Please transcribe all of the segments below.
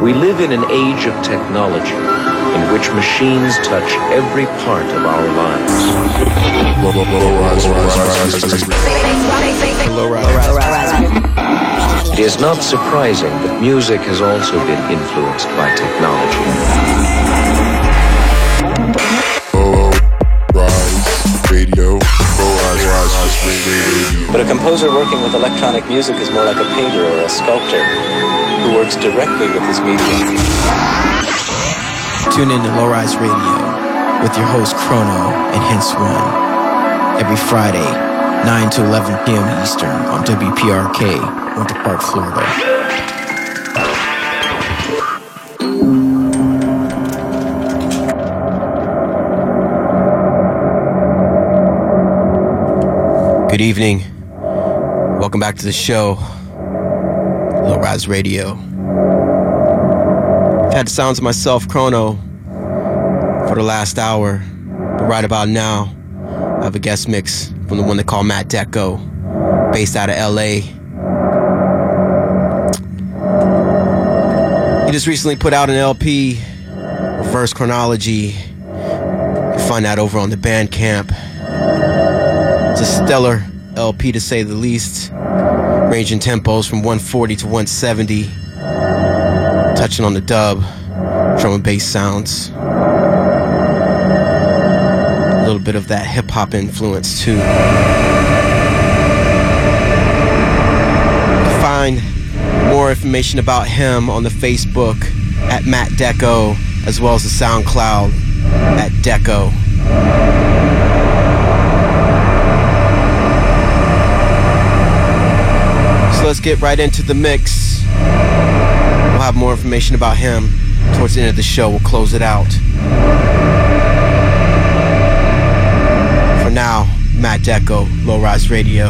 We live in an age of technology in which machines touch every part of our lives. It is not surprising that music has also been influenced by technology. But a composer working with electronic music is more like a painter or a sculptor who works directly with his medium. Tune in to Low Rise Radio with your host Chrono and Hence One every Friday, 9 to 11 p.m. Eastern on WPRK, Winter Park, Florida. Good evening. Welcome back to the show, Low Rise Radio. I've had the sounds of myself, Chrono, for the last hour. But right about now, I have a guest mix from the one they call Matt Deco, based out of LA. He just recently put out an LP, Reverse Chronology. You find that over on the Bandcamp. A stellar LP to say the least, ranging tempos from 140 to 170 touching on the dub, drum and bass sounds. A little bit of that hip hop influence too. Find more information about him on the Facebook at Matt Deco, as well as the SoundCloud at Deco. Let's get right into the mix. We'll have more information about him towards the end of the show. We'll close it out. For now, Matt Deco, Low Rise Radio.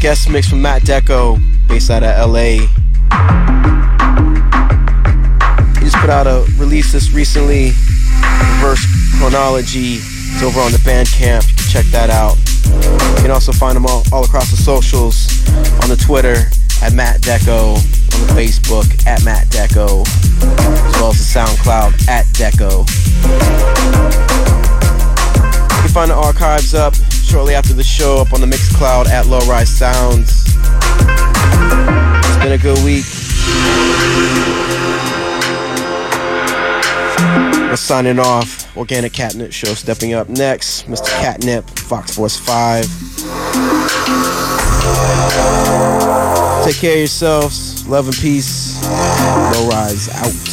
Guest mix from Matt Deco, based out of LA. He just put out a release this recently, Reverse Chronology. It's over on the Bandcamp. You can check that out. You can also find him all, all across the socials on the Twitter at Matt Deco, on the Facebook at Matt Deco, as well as the SoundCloud at Deco. Find the archives up shortly after the show up on the Mixcloud at Low Rise Sounds. It's been a good week. We're signing off. Organic Catnip Show stepping up next. Mr. Catnip, Fox Force 5. Take care of yourselves. Love and peace. Low Rise out.